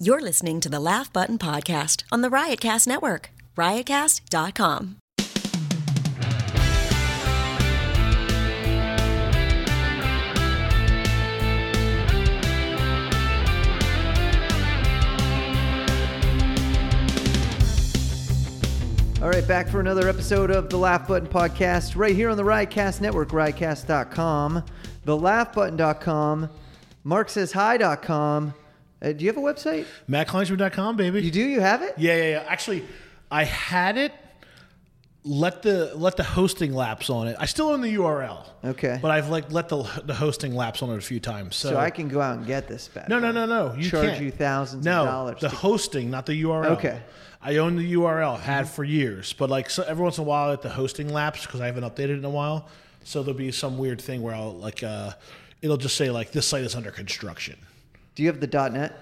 You're listening to the Laugh Button Podcast on the Riotcast Network, riotcast.com. All right, back for another episode of the Laugh Button Podcast right here on the Riotcast Network, riotcast.com, thelaughbutton.com, marksayshi.com. Uh, do you have a website? MattKleinsman.com, baby. You do? You have it? Yeah, yeah, yeah. Actually, I had it. Let the let the hosting lapse on it. I still own the URL. Okay. But I've like let the the hosting lapse on it a few times. So, So I can go out and get this back. no, no, no, no. You Charge can't. you thousands no, of dollars. No, the to- hosting, not the URL. Okay. I own the URL. Had for years, but like so every once in a while, let the hosting lapse because I haven't updated in a while. So there'll be some weird thing where I'll like uh, it'll just say like this site is under construction. Do you have the .net,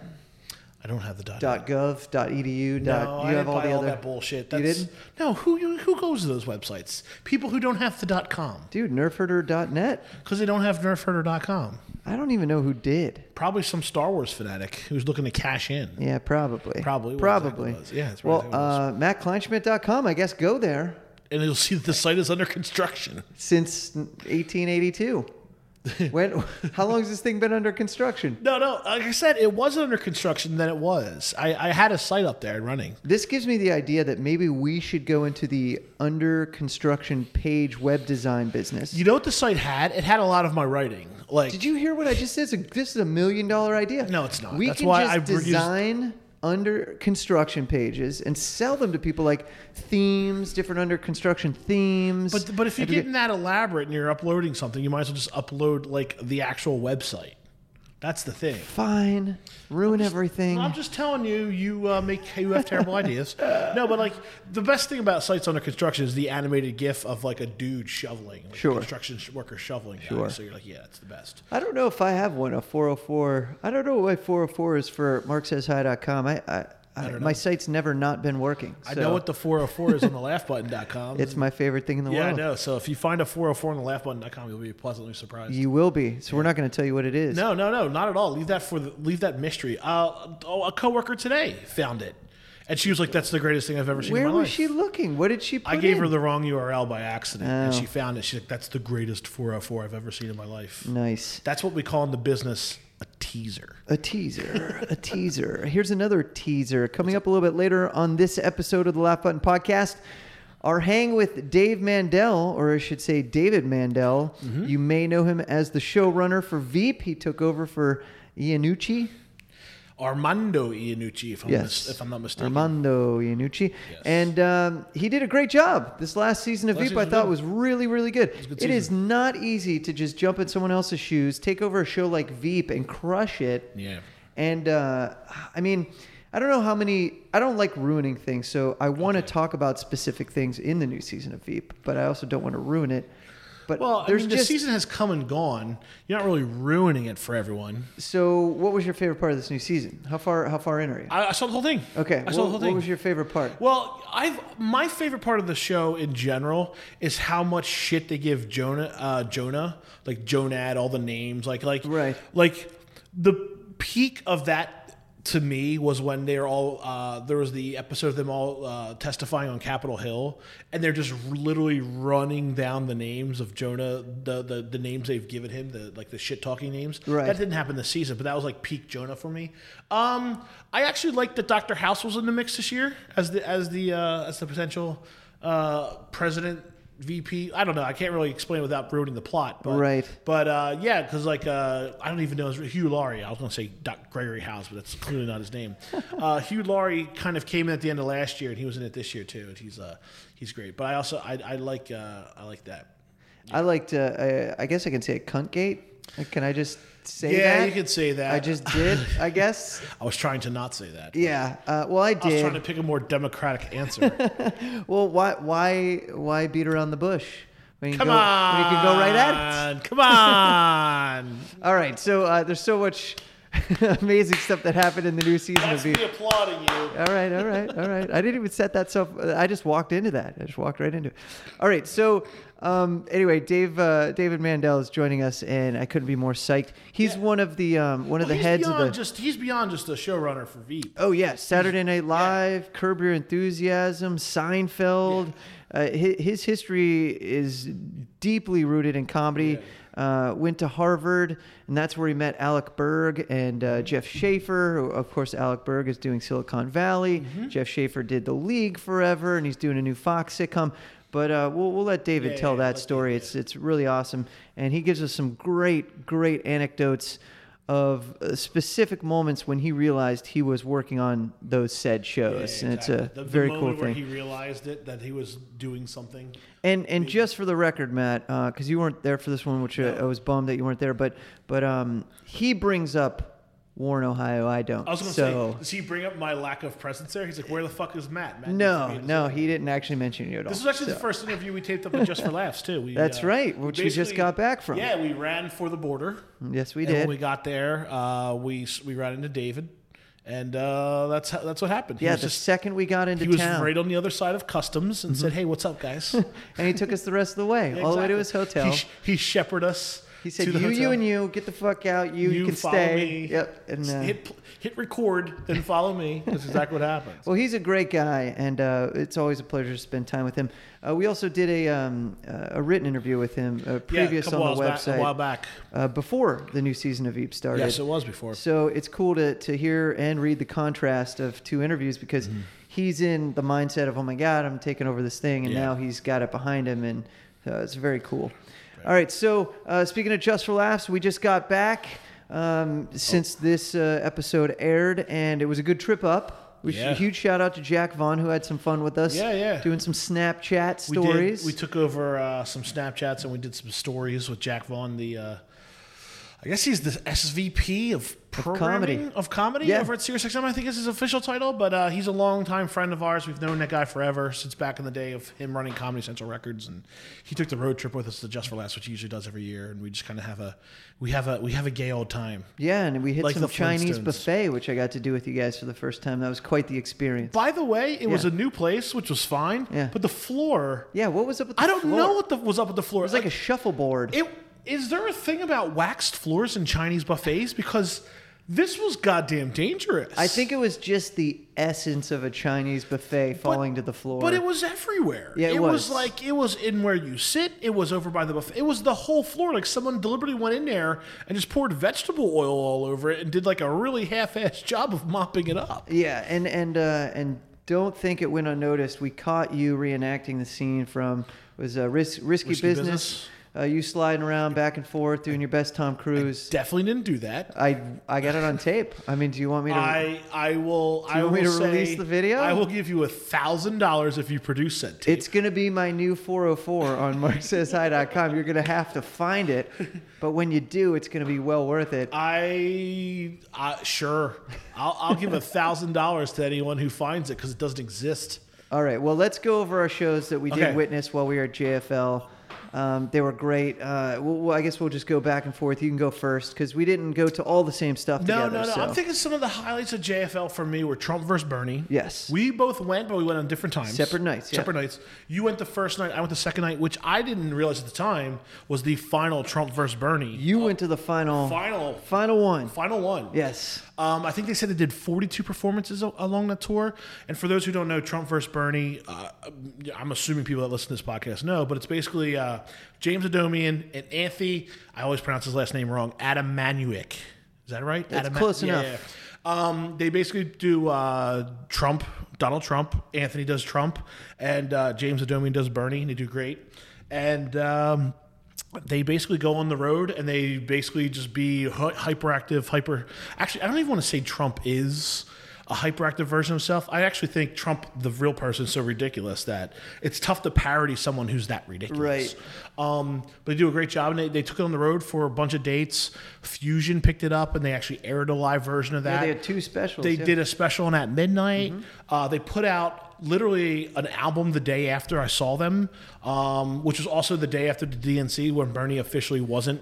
I don't have the dot. .gov, .edu? No, dot, I you didn't have all buy the all other that bullshit. You didn't? No, who who goes to those websites? People who don't have the dot com Dude, nerfherder.net. because they don't have nerfherder.com. I don't even know who did. Probably some Star Wars fanatic who's looking to cash in. Yeah, probably. Probably Probably. exactly. Yeah, that's well, uh, MattKleinschmidt.com, I guess go there And you'll see that the site is under construction. since 1882. when? How long has this thing been under construction? No, no. Like I said, it wasn't under construction. Then it was. I, I had a site up there running. This gives me the idea that maybe we should go into the under construction page web design business. You know what the site had? It had a lot of my writing. Like Did you hear what I just said? This is a million dollar idea. No, it's not. We That's can why just I design under construction pages and sell them to people like themes, different under construction themes. But but if you're getting that elaborate and you're uploading something, you might as well just upload like the actual website. That's the thing. fine, ruin everything. I'm just telling you, you uh, make you have terrible ideas. No, but like the best thing about sites under construction is the animated GIF of like a dude shoveling, like Sure. construction worker shoveling. guy. Sure. So you're like, yeah, it's the best. I don't know if I have one, a 404. I don't know why 404 is for marksayshi.com. I, I, I, don't my site's never not been working. I so know what the 404 is on the laughbutton.com. It's my favorite thing in the world. yeah, I know. So if you find a 404 on the laughbutton.com, you'll be pleasantly surprised. You will be. So we're not going to tell you what it is. no, no, no, not at all. Leave that for the, leave that mystery. Uh, oh, a coworker today found it, and she was like, "That's the greatest thing I've ever seen." Where in my was life. she looking? What did she put I gave her the wrong URL by accident, and Oh. she found it. She's like, "That's the greatest 404 I've ever seen in my life." Nice. That's what we call in the business a teaser. A teaser. a teaser. Here's another teaser. Coming up a little bit later on this episode of the Laugh Button Podcast, our hang with Dave Mandel, or I should say David Mandel. Mm-hmm. You may know him as the showrunner for Veep. He took over for Iannucci. Armando Iannucci, if I'm, Yes. mis- if I'm not mistaken. Armando Iannucci. And um, he did a great job. This last season of Last Veep, I thought was was really, really good. a good It is not easy to just jump in someone else's shoes, take over a show like Veep, and crush it. Yeah. And uh, I mean, I don't know how many. I don't like ruining things, so I want to talk about specific things in the new season of Veep, but I also don't want to ruin it. But Well, I there's mean, the season has come and gone. You're not really ruining it for everyone. so. What was your favorite part of this new season? How far? How far in are you? I, I saw the whole thing. Okay. I saw what, the whole thing. what was your favorite part? Well, I've my favorite part of the show in general is how much shit they give Jonah, uh, Jonah, like Jonad, all the names, like like Right. like the peak of that to me was when they're all uh, there was the episode of them all uh, testifying on Capitol Hill, and they're just literally running down the names of Jonah, the the, the names they've given him, the like the shit talking names. Right. That didn't happen this season, but that was like peak Jonah for me. Um, I actually liked that Dr. House was in the mix this year as the as the uh, as the potential uh, president VP. I don't know. I can't really explain it without ruining the plot. But, Right. But uh, yeah, because like uh, I don't even know his Hugh Laurie. I was going to say Doc Gregory House, but that's clearly not his name. uh, Hugh Laurie kind of came in at the end of last year, and he was in it this year too. And he's uh, he's great. But I also I, I like uh, I like that. I liked. Uh, I, I guess I can say a cunt gate. Can I just say yeah, that? you could say that. I just did. I guess. I was trying to not say that. Yeah. Uh, well, I did. I was trying to pick a more democratic answer. Well, why? Why? Why beat around the bush? When you Come go, on. When you can go right at it. Come on. All right. So uh, there's so much amazing stuff that happened in the new season That's of Veep. applauding you. All right, all right, all right. I didn't even set that stuff. I just walked into that. I just walked right into it. All right, so Um, anyway, Dave uh, David Mandel is joining us, and I couldn't be more psyched. He's Yeah. one of the um, one of the heads of beyond the. just he's beyond just a showrunner for Veep. Oh yeah, Saturday Night Live, Curb Your Enthusiasm, Seinfeld. Uh, his, his history is deeply rooted in comedy. Uh, went to Harvard, and that's where he met Alec Berg and uh, Jeff Schaffer. Of course, Alec Berg is doing Silicon Valley. Mm-hmm. Jeff Schaffer did The League forever, and he's doing a new Fox sitcom. But uh, we'll, we'll let David Yeah, tell yeah, that story. David, It's it's really awesome, and he gives us some great great anecdotes of uh, specific moments when he realized he was working on those said shows, Yeah, and it's a The- the very cool thing. he realized it that he was doing something. And and just for the record, Matt, because you weren't there for this one, which I, I was bummed that you weren't there, but but um, he brings up Warren, Ohio. I don't. I was going to so say, does he bring up my lack of presence there? He's like, where the fuck is Matt? Matt no, be in this no, he didn't actually mention you at all. This was actually So- the first interview we taped up at Just for Laughs too. We, That's uh, right, which we just got back from. Yeah, we ran for the border. Yes, we And when did. we got there, uh, we we ran into David, and uh, that's how, that's what happened. He yeah, was the just second we got into he was town, Mm-hmm. right on the other side of customs and said, "Hey, what's up, guys?" and he took us the rest of the way, all the way to his hotel. He, he shepherded us. He said, to the "You, you, and you, get the fuck out. You, you, can follow stay." Me, Yep. And uh, hit hit record, then follow me. That's exactly what happens. well, he's a great guy, and uh, it's always a pleasure to spend time with him. Uh, we also did a um, uh, a written interview with him, uh, yeah, a previous on the whiles back- website, a while back. Uh, before the new season of Veep started. Yes, it was before. So it's cool to, to hear and read the contrast of two interviews because Mm-hmm. he's in the mindset of, oh my God, I'm taking over this thing. And Yeah. now he's got it behind him. And uh, it's very cool. All right. So uh, speaking of Just for Laughs, we just got back um, since this uh, episode aired, and it was a good trip up. We Yeah. huge shout out to Jack Vaughn who had some fun with us. Yeah, yeah. Doing some Snapchat We stories. did. We took over uh, some Snapchats and we did some stories with Jack Vaughn, the uh, I guess he's the SVP of programming comedy. of comedy Yeah. over at SiriusXM. I think is his official title, but uh, he's a longtime friend of ours. We've known that guy forever since back in the day of him running Comedy Central Records, and he took the road trip with us to Just for Laughs, which he usually does every year, and we just kind of have a we have a we have a gay old time. yeah, and we hit Like some Chinese buffet, which I got to do with you guys for the first time. That was quite the experience. By the way, it was a new place, which was fine. Yeah. But the floor, Yeah, what was up with the I don't floor? know what the, was up with the floor. It was like a shuffleboard. It is there a thing about waxed floors in Chinese buffets because this was goddamn dangerous. I think it was just the essence of a Chinese buffet falling to the floor. But it was everywhere. Yeah, it was. like it was in where you sit. It was over by the buffet. It was the whole floor. Like someone deliberately went in there and just poured vegetable oil all over it and did like a really half-assed job of mopping it up. yeah, and and uh, and don't think it went unnoticed. We caught you reenacting the scene from was uh, ris- risky, Risky business. Business. Uh, you sliding around back and forth doing your best Tom Cruise. Definitely didn't do that. I I got it on tape. I mean, do you want me to? I I will. I you want will me to say, release the video? I will give you a thousand dollars if you produce tape. It's going to be my new 404 on marksayshi.com. You're going to have to find it, but when you do, it's going to be well worth it. I, I sure. I'll, I'll give a thousand dollars to anyone who finds it because it doesn't exist. All right. Well, let's go over our shows that we did Okay. witness while we were at JFL. Um, they were great. Uh, well, well, I guess we'll just go back and forth. You can go first because we didn't go to all the same stuff No, together. no, no. so. I'm thinking some of the highlights of JFL for me were Trump versus Bernie. Yes. We both went, but we went on different times. Separate nights, yeah. Separate nights. You went the first night. I went the second night, which I didn't realize at the time was the final Trump versus Bernie. you went to the final, Final. final one. Final one. Yes. Um, I think they said they did 42 performances a- along the tour. And for those who don't know, Trump versus Bernie, uh, I'm assuming people that listen to this podcast know, but it's basically uh, James Adomian and Anthony. I always pronounce his last name wrong. Adam Manuik. Is that right? That's Adam close yeah, enough. yeah. Um, they basically do uh, Trump, Donald Trump. Anthony does Trump, and uh, James Adomian does Bernie. And they do great. And um, they basically go on the road and they basically just be hyperactive, hyper. Actually, I don't even want to say Trump is a hyperactive version of himself. I actually think Trump, the real person, is so ridiculous that it's tough to parody someone who's that ridiculous. Right. Um, but they do a great job, and they, they took it on the road for a bunch of dates. Fusion picked it up, and they actually aired a live version of that. Yeah, they had two specials. They yeah. Mm-hmm. did a special on at midnight. Uh, they put out literally an album the day after I saw them, um, which was also the day after the DNC when Bernie officially wasn't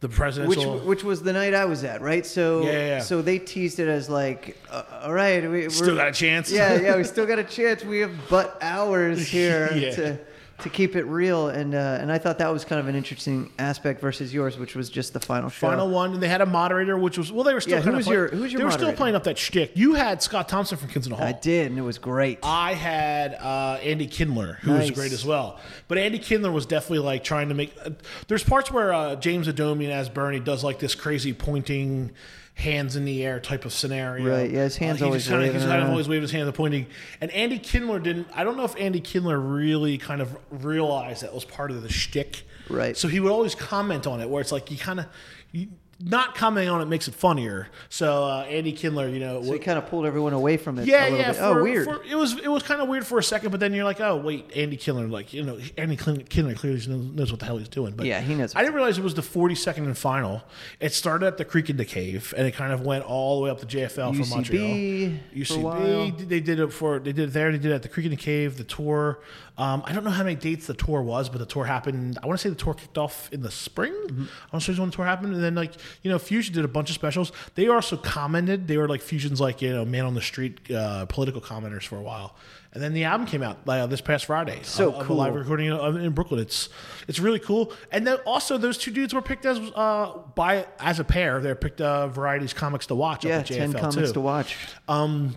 the which presidential. which was the night I was at, right? So Yeah, yeah, yeah. so they teased it as like, uh, all right, we, Still got a chance. yeah, yeah, we still got a chance. We have but hours here Yeah. to to keep it real, and uh, and I thought that was kind of an interesting aspect versus yours, which was just the final show. Final one, and they had a moderator, which was well, they were still Yeah, who kind of was play- your- who was your they were still moderator? playing up that shtick. You had Scott Thompson from Kids in the Hall. I did, and it was great. I had uh, Andy Kindler, who Nice. was great as well. But Andy Kindler was definitely like trying to make. Uh, there's parts where uh, James Adomian as Bernie does like this crazy pointing, hands in the air type of scenario. Right, yeah, his hands he always waving he's kind of always waved his hand and pointing. And Andy Kindler didn't. I don't know if Andy Kindler really kind of realized that was part of the shtick. Right. So he would always comment on it, where it's like you kind of. You, not commenting on it makes it funnier. So uh, Andy Kindler, you know, so he kind of pulled everyone away from it. yeah, a little yeah. Bit. For, oh, weird. for- it was it was kind of weird for a second, but then you're like, oh wait, Andy Kindler, like you know, Andy Kindler clearly knows, what the hell he's doing. But Yeah, he knows. I didn't realize it was the 42nd and final. It started at the Creek and the Cave, and it kind of went all the way up to JFL from Montreal. UCB for a while. UCB, they did it for they did it there. They did it at the Creek and the Cave. The tour. Um, I don't know how many dates the tour was, but the tour happened. I want to say the tour kicked off in the spring. Mm-hmm. I want to say when the tour happened, and then like you know, Fusion did a bunch of specials. They also commented. They were like Fusion's like you know man on the street uh, political commenters for a while. And then the album came out uh, this past Friday. So of, of a cool. live recording in, in Brooklyn. It's it's really cool. And then also those two dudes were picked as uh, by as a pair. They're picked uh, Variety's comics to watch. yeah, ten JFL comics too. to watch. Um,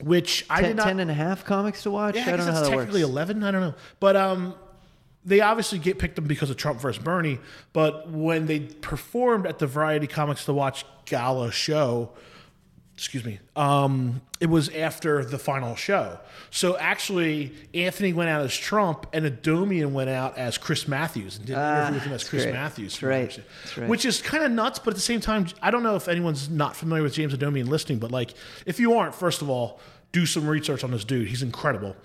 which I Ten, did not. 10 and a half comics to watch. yeah, I I, don't know how that technically works. eleven. I don't know, but um, they obviously get picked them because of Trump versus Bernie. But when they performed at the Variety Comics to Watch gala show, excuse me, um, it was after the final show. So actually, Anthony went out as Trump, and Adomian went out as Chris Matthews, and did an Ah, interview with him as Chris great. Matthews. That's from what I right. That's right. Which is kind of nuts, but at the same time, I don't know if anyone's not familiar with James Adomian listening, but like, if you aren't, first of all, do some research on this dude. He's incredible.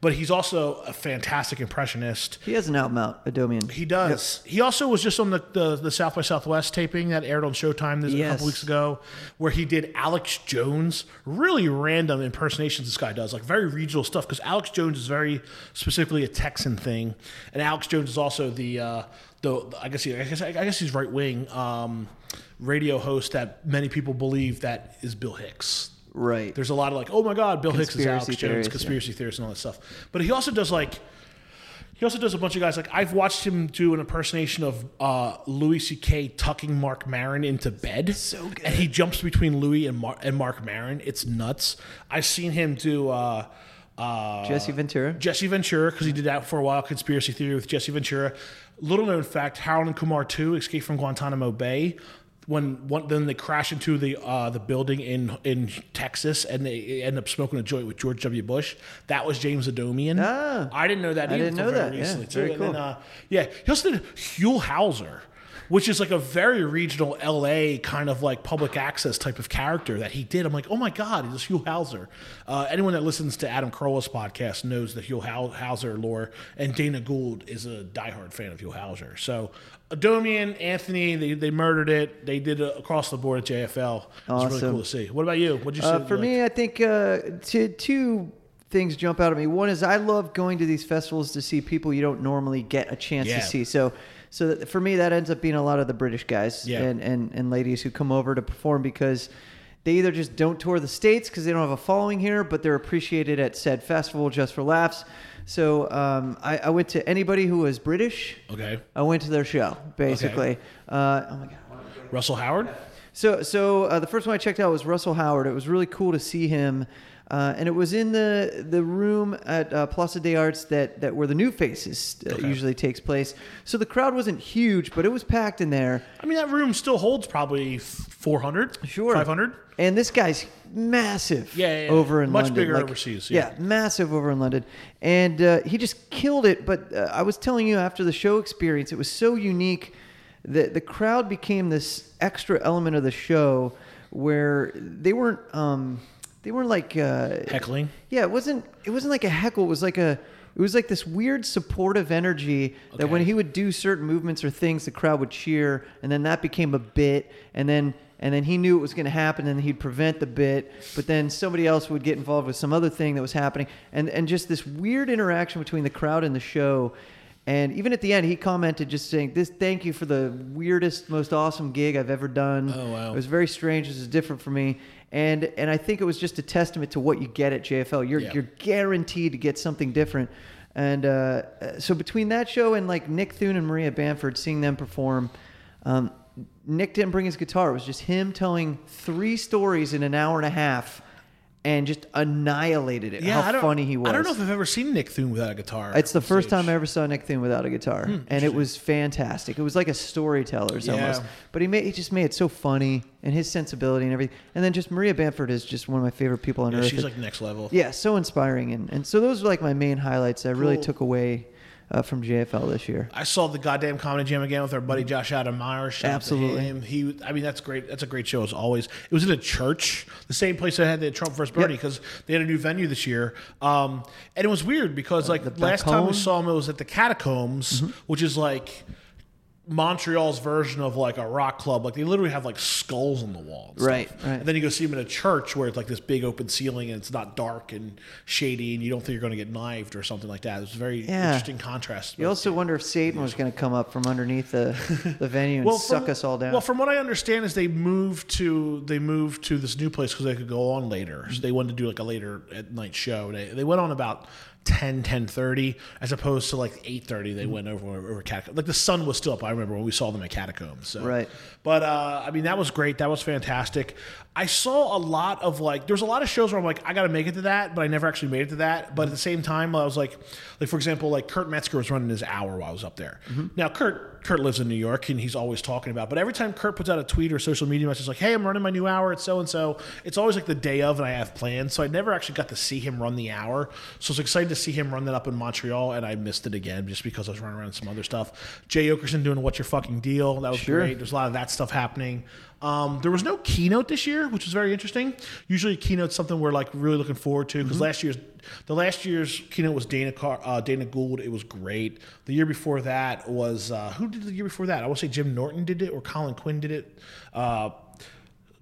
But he's also a fantastic impressionist. He has an album out, Adomian. He does. He also was just on the, the, the South by Southwest taping that aired on Showtime this, a couple weeks ago, where he did Alex Jones. Really random impersonations this guy does, like very regional stuff. Because Alex Jones is very specifically a Texan thing, and Alex Jones is also the uh, the I guess he, I guess I guess he's right wing um, radio host that many people believe that is Bill Hicks. Right. There's a lot of like, oh my God, Bill Hicks is Alex Conspiracy Jones, theories, yeah. conspiracy theorists, and all that stuff. But he also does like, he also does a bunch of guys. Like I've watched him do an impersonation of uh, Louis C.K. tucking Mark Maron into bed. So good. And he jumps between Louis and, Mar- and Mark Maron. It's nuts. I've seen him do. Uh, uh, Jesse Ventura. Jesse Ventura, because he did that for a while, conspiracy theory with Jesse Ventura. Little known fact: Harold and Kumar Two, Escape from Guantanamo Bay. When one, then they crash into the uh, the building in in Texas, and they end up smoking a joint with George W. Bush. That was James Adomian. Ah. I didn't know that. I didn't know very that. Yeah, Recently too. very And then, uh, yeah, he also did Huell Howser. Which is like a very regional LA kind of like public access type of character that he did. I'm like, oh my God, he's Huell Howser. Uh, anyone that listens to Adam Carolla's podcast knows the Hugh Hau- Howser lore, and Dana Gould is a diehard fan of Huell Howser. So, Adomian, Anthony, they, they murdered it. They did it across the board at JFL. It was really Awesome. cool to see. What about you? What did you Uh, for me, I think uh, two, two things jump out at me. One is I love going to these festivals to see people you don't normally get a chance Yeah. to see. So, so that, for me, that ends up being a lot of the British guys Yeah. and, and, and ladies who come over to perform because they either just don't tour the states because they don't have a following here, but they're appreciated at said festival just for laughs. So um, I, I went to anybody who was British. okay. I went to their show basically. Uh, oh my god. Russell Howard? So, so uh, the first one I checked out was Russell Howard. It was really cool to see him, uh, and it was in the the room at uh, Place des Arts that that where the New Faces uh, Okay. usually takes place. So the crowd wasn't huge, but it was packed in there. I mean, that room still holds probably 400, Sure, 500. And this guy's massive. Yeah, yeah, yeah. over in Much London. bigger Like, overseas, Yeah. yeah. massive over in London, and uh, he just killed it. But uh, I was telling you after the show experience, it was so unique that the crowd became this extra element of the show where they weren't. Um, they weren't like uh, Heckling. yeah, it wasn't. It wasn't like a heckle. It was like a. It was like this weird supportive energy that when he would do certain movements or things, the crowd would cheer, and then that became a bit, and then and then he knew it was going to happen, and he'd prevent the bit, but then somebody else would get involved with some other thing that was happening, and and just this weird interaction between the crowd and the show. And even at the end, he commented just saying, "This, thank you for the weirdest, most awesome gig I've ever done. Oh, wow. It was very strange. This is different for me." And and I think it was just a testament to what you get at JFL. You're Yeah. you're guaranteed to get something different. And uh, so between that show and like Nick Thune and Maria Bamford, seeing them perform, um, Nick didn't bring his guitar. It was just him telling three stories in an hour and a half, and just annihilated it. Yeah, how funny he was. I don't know if I've ever seen Nick Thune without a guitar. It's the first stage. time I ever saw Nick Thune without a guitar, hmm, and it was fantastic. It was like a storyteller Yeah. almost, but he made he just made it so funny and his sensibility and everything. And then just Maria Bamford is just one of my favorite people on Yeah, earth. she's like next level. yeah, so inspiring, and and so those are like my main highlights. I really Cool. took away uh, from JFL this year. I saw the goddamn comedy jam again with our buddy Josh Adam Myers. Shout out to Absolutely. him. He, I mean, that's great. That's a great show as always. It was in a church, the same place that had the Trump versus Bernie, Yep. because they had a new venue this year. Um, and it was weird because like Uh, the last time we saw him, it was at the Catacombs, Mm-hmm. which is like Montreal's version of like a rock club. Like they literally have like skulls on the wall. And. Right, right. And then you go see them in a church where it's like this big open ceiling and it's not dark and shady, and you don't think you're going to get knifed or something like that. It was a very Yeah. interesting contrast. You also wonder if Satan was going to come up from underneath the the venue and suck from- us all down. Well, from what I understand, is they moved to they moved to this new place because they could go on later. So they wanted to do like a later at night show. They they went on about 10, 10.30 as opposed to like eight thirty. They went over over catacombs. Like the sun was still up. I remember when we saw them at catacombs. So. Right. But uh, I mean, that was great. That was fantastic. I saw a lot of like, there's a lot of shows where I'm like, I got to make it to that, but I never actually made it to that. But at the same time, I was like, like for example, like Kurt Metzger was running his hour while I was up there. Mm-hmm. Now, Kurt, Kurt lives in New York and he's always talking about. But every time Kurt puts out a tweet or social media message like, "Hey, I'm running my new hour at so and so," it's always like the day of, and I have plans. So I never actually got to see him run the hour. So I was excited to see him run that up in Montreal, and I missed it again just because I was running around some other stuff. Jay Oakerson doing "What's Your Fucking Deal?" That was Sure. great. There's a lot of that stuff happening. Um, there was no keynote this year, which was very interesting. Usually, a keynote's something we're like really looking forward to because last year's the last year's keynote was Dana Car- uh, Dana Gould. It was great. The year before that was uh, who did the year before that? I to say Jim Norton did it or Colin Quinn did it. Uh,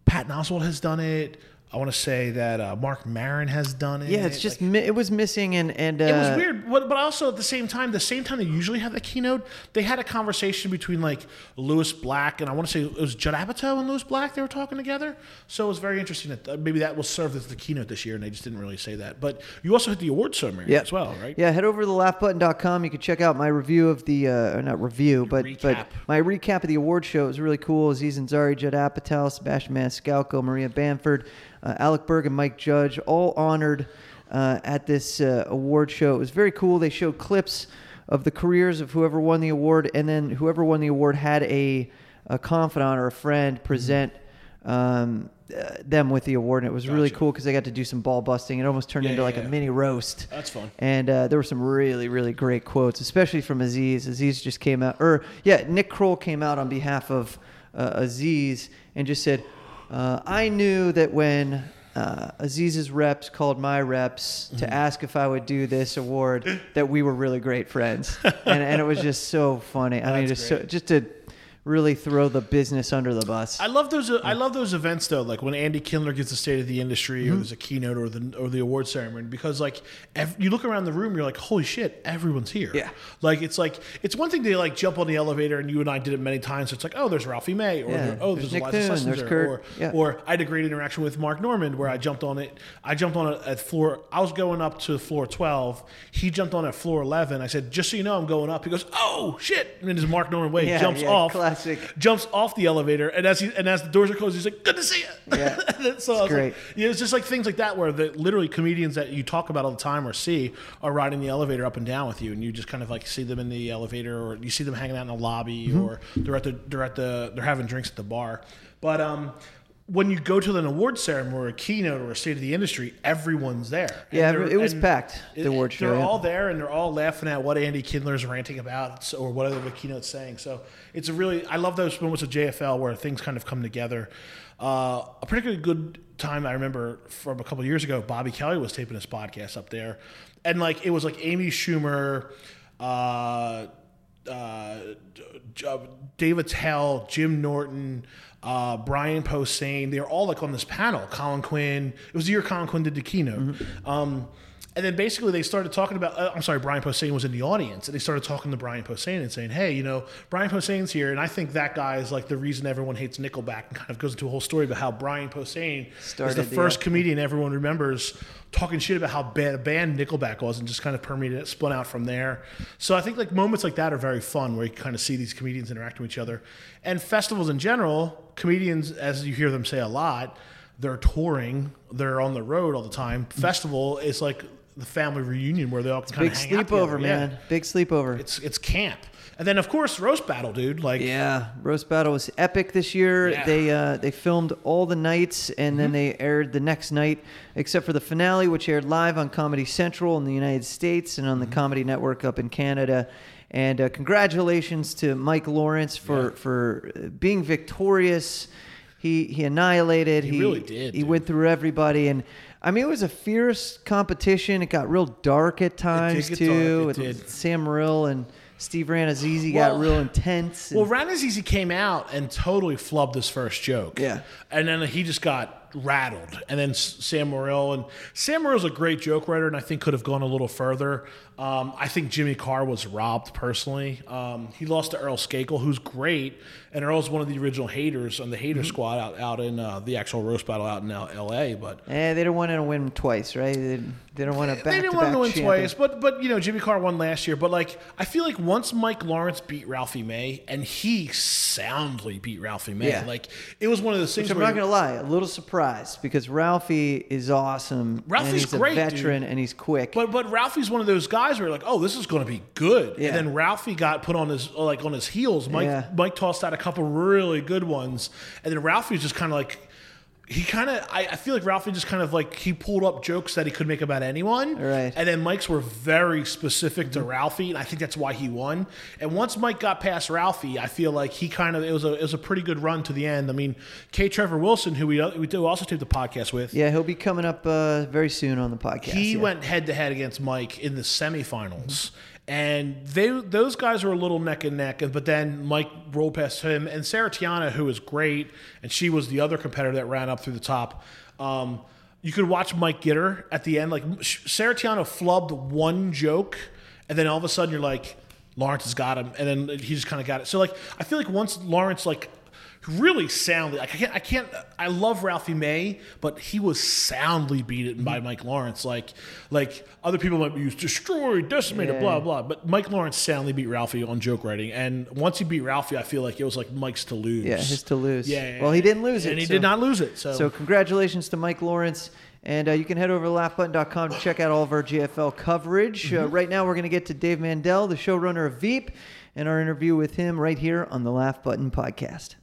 Pat Oswalt has done it. I want to say that uh, Mark Maron has done it. yeah, it's just Like, mi- it was missing, and and uh, it was weird, but, but also at the same time, the same time they usually have the keynote, they had a conversation between like Lewis Black and I want to say it was Judd Apatow and Lewis Black. They were talking together, so it was very interesting. That uh, maybe that will serve as the keynote this year, and they just didn't really say that. But you also hit the award Yeah. as well, right? Yeah, head over to thelaughbutton.com. You can check out my review of the, uh, not review, but, recap. but my recap of the award show. It was really cool. Aziz Ansari, Judd Apatow, Sebastian Maniscalco, Maria Bamford, uh, Alec Berg, and Mike Judge, all honored uh, at this uh, award show. It was very cool. They showed clips of the careers of whoever won the award, and then whoever won the award had a, a confidant or a friend present um, uh, them with the award, and it was really cool because they got to do some ball busting. It almost turned Yeah, into yeah, like yeah. a mini roast. That's fun. And uh, there were some really, really great quotes, especially from Aziz. Aziz just came out, or yeah, Nick Kroll came out on behalf of uh, Aziz and just said, uh, "I knew that when uh, Aziz's reps called my reps to Mm-hmm. ask if I would do this award, that we were really great friends." and, and it was just so funny. I mean, That's just so, just to really throw the business under the bus. I love those. I love those events though, like when Andy Kindler gives the state of the industry, Mm-hmm. or there's a keynote, or the or the award ceremony, because like ev- you look around the room, you're like, holy shit, everyone's here. Yeah. Like it's like it's one thing to like jump on the elevator, and you and I did it many times. It's like, oh, there's Ralphie May, or Yeah, oh, there's there's, Eliza Thune, Schlesinger, there's Kurt. or Yeah. or I had a great interaction with Mark Normand where I jumped on it. I jumped on it at floor. I was going up to floor 12. He jumped on at floor 11. I said, just so you know, I'm going up. He goes, oh shit, and in his Mark Normand way, Yeah, jumps off, classic. jumps off the elevator, and as he and as the doors are closed, he's like, "Good to see you." Yeah. So I was great. Like, yeah, it's just like things like that where the literally comedians that you talk about all the time or see are riding the elevator up and down with you, and you just kind of like see them in the elevator, or you see them hanging out in the lobby, Mm-hmm. or they're at the they're at the they're having drinks at the bar. But um, when you go to an award ceremony or a keynote or a state of the industry, everyone's there. And Yeah, it was packed, the award show, They're yeah. all there and they're all laughing at what Andy Kindler's ranting about or whatever the keynote's saying. So it's a really, I love those moments of JFL where things kind of come together. Uh, a particularly good time I remember from a couple of years ago, Bobby Kelly was taping his podcast up there. And like, it was like Amy Schumer, uh, uh, uh, David Tell, Jim Norton, uh, Brian Posehn. They're all like on this panel. Colin Quinn. It was the year Colin Quinn did the keynote. Um, And then basically they started talking about. Uh, I'm sorry, Brian Posehn was in the audience, and they started talking to Brian Posehn and saying, "Hey, you know, Brian Posehn's here, and I think that guy is like the reason everyone hates Nickelback." And kind of goes into a whole story about how Brian Posehn is the the, first comedian everyone remembers talking shit about how bad a band Nickelback was, and just kind of permeated, it, spun out from there. So I think like moments like that are very fun, where you kind of see these comedians interacting with each other, and festivals in general. Comedians, as you hear them say a lot, they're touring, they're on the road all the time. Festival is like the family reunion where they all kind Big of out sleepover, together. Yeah. man. Big sleepover. It's it's camp, and then of course roast battle, dude. Like Yeah, roast battle was epic this year. Yeah. They uh, they filmed all the nights and Mm-hmm. then they aired the next night, except for the finale, which aired live on Comedy Central in the United States and on Mm-hmm. the Comedy Network up in Canada. And uh, congratulations to Mike Lawrence for for uh, being victorious. He he annihilated. He really did, He dude. went through everybody and. I mean, it was a fierce competition. It got real dark at times get too. dark, it with did. Sam Morril and Steve Rannazzisi Well- got real intense. and- Well, Rannazzisi came out and totally flubbed his first joke. Yeah. And then he just got rattled. And then Sam Morril, and Sam Morril's a great joke writer and I think could have gone a little further. Um, I think Jimmy Carr was robbed personally. Um, he lost to Earl Skakel, who's great. And Earl's one of the original haters on the hater Mm-hmm. squad out, out in uh, the actual roast battle out in LA. But Eh, they don't want to win twice, right? They, they don't want to back they didn't want to win champion. twice, but but you know Jimmy Carr won last year. But like I feel like once Mike Lawrence beat Ralphie May, and he soundly beat Ralphie May, Yeah. like it was one of those things. Which I'm not gonna lie, a little surprised because Ralphie is awesome. and Ralphie's he's great, a dude. veteran, and he's quick. But but Ralphie's one of those guys where you're like, oh, this is going to be good. Yeah. And then Ralphie got put on his like on his heels. Mike Yeah. Mike tossed out a couple really good ones, and then Ralphie was just kind of like. He kind of, I, I feel like Ralphie just kind of like he pulled up jokes that he could make about anyone, Right. And then Mike's were very specific Mm-hmm. to Ralphie, and I think that's why he won. And once Mike got past Ralphie, I feel like he kind of it was a it was a pretty good run to the end. I mean, K. Trevor Wilson, who we we do also do the podcast with, yeah, he'll be coming up uh, very soon on the podcast. he yeah. went head to head against Mike in the semifinals, and they those guys were a little neck and neck. But then Mike rolled past him, and Sarah Tiana, who is great, and she was the other competitor that ran up through the top. Um, you could watch Mike get her at the end. Like Sarah Tiana flubbed one joke, and then all of a sudden you're like, Lawrence has got him, and then he just kind of got it. So like I feel like once Lawrence like really soundly like I can't I can't I love Ralphie May, but he was soundly beaten by Mike Lawrence. Like like other people might use destroyed, decimated, Yeah. blah blah. But Mike Lawrence soundly beat Ralphie on joke writing, and once he beat Ralphie, I feel like it was like Mike's to lose. Yeah, his to lose. Yeah, Well, he didn't lose it, and he so- did not lose it. So, So congratulations to Mike Lawrence. And uh, you can head over to laughbutton.com to check out all of our JFL coverage. Uh, Mm-hmm. right now, we're going to get to Dave Mandel, the showrunner of Veep, and our interview with him right here on the Laugh Button podcast.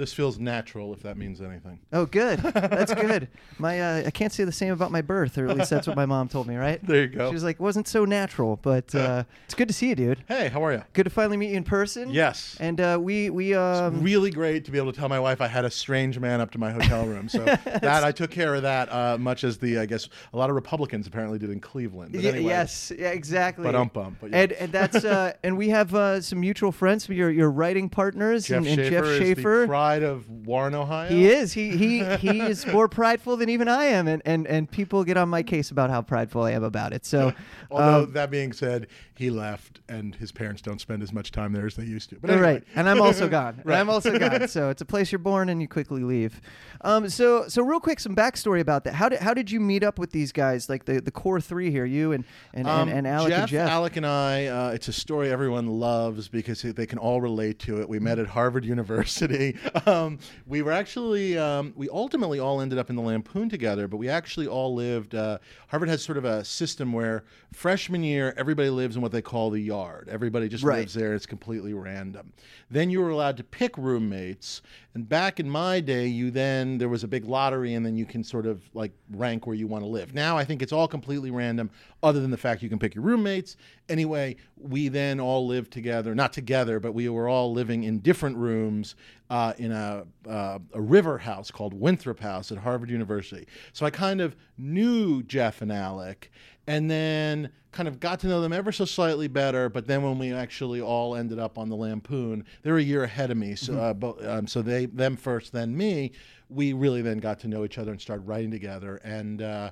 This feels natural, if that means anything. Oh, good. That's good. My uh, I can't say the same about my birth, or at least that's what my mom told me. Right? There you go. She was like, "Wasn't so natural," but uh, it's good to see you, dude. Hey, how are you? Good to finally meet you in person. Yes. And uh, we we um, really great to be able to tell my wife I had a strange man up to my hotel room. So that I took care of that, uh, much as the I guess a lot of Republicans apparently did in Cleveland. But Yeah, anyway, yes, yeah, exactly. But yeah. And and that's uh, and we have uh, some mutual friends, your your writing partners, Jeff and, and Jeff Schaffer. Pride of Warren, Ohio. he is. He he he is more prideful than even I am, and, and and people get on my case about how prideful I am about it. So, Although um, that being said, he left, and his parents don't spend as much time there as they used to. But Right, anyway. right. And I'm also gone. Right. I'm also gone. So it's a place you're born and you quickly leave. Um, so so real quick, some backstory about that. How did how did you meet up with these guys? Like the, the core three here, you and and, Um, and, and Alec Jeff, and Jeff. Alec and I, uh, it's a story everyone loves because they can all relate to it. We met at Harvard University. Um, we were actually, um, we ultimately all ended up in the Lampoon together, but we actually all lived. Uh, Harvard has sort of a system where freshman year, everybody lives in what they call the yard. Everybody just Right. lives there. It's completely random. Then you were allowed to pick roommates. And back in my day, you then, there was a big lottery and then you can sort of like rank where you want to live. Now I think it's all completely random, other than the fact you can pick your roommates. Anyway, we then all lived together, not together, but we were all living in different rooms uh, in a, uh, a river house called Winthrop House at Harvard University. So I kind of knew Jeff and Alec and then kind of got to know them ever so slightly better. But then when we actually all ended up on the Lampoon, they were a year ahead of me. So, uh, bo- um, so they them first, then me. We really then got to know each other and started writing together. And uh,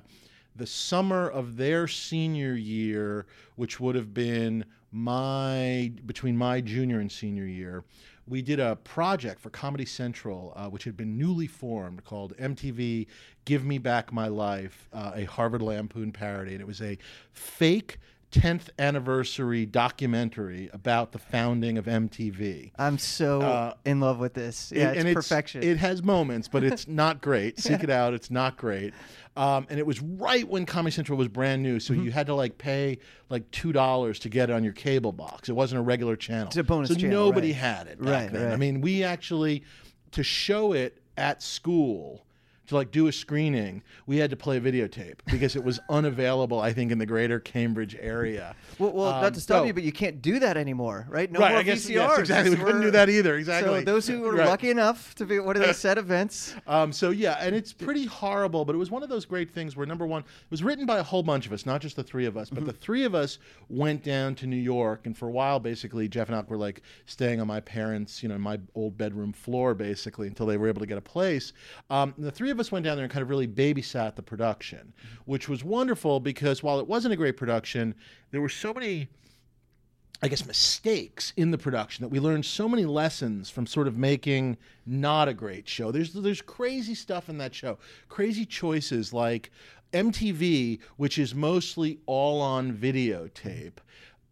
the summer of their senior year, which would have been my between my junior and senior year, we did a project for Comedy Central, uh, which had been newly formed called MTV Give Me Back My Life, uh, a Harvard Lampoon parody. And it was a fake 10th anniversary documentary about the founding of MTV. I'm so Uh, in love with this. Yeah, and it's perfection. It has moments, but it's not great. Seek it out. It's not great. Um, and it was right when Comedy Central was brand new, Mm-hmm. so you had to like pay like two dollars to get it on your cable box. It wasn't a regular channel. It's a bonus so channel, nobody right. had it Right, then. I mean, we actually to show it at school. To like do a screening, we had to play a videotape because it was unavailable. I think in the greater Cambridge area. well, well Um, not to stop so- you, but you can't do that anymore, right? No right, more I guess VCRs. yes, exactly. We couldn't do that either. Exactly. So those who were Right. lucky enough to be one of they set events? Um, so yeah, and it's pretty horrible, but it was one of those great things where number one, it was written by a whole bunch of us, not just the three of us, but the three of us went down to New York, and for a while, basically, Jeff and I were like staying on my parents, you know, my old bedroom floor, basically, until they were able to get a place. Um, the three of us went down there and kind of really babysat the production, which was wonderful because while it wasn't a great production, there were so many I guess, mistakes in the production that we learned so many lessons from sort of making not a great show. There's there's crazy stuff in that show, crazy choices like MTV, which is mostly all on videotape.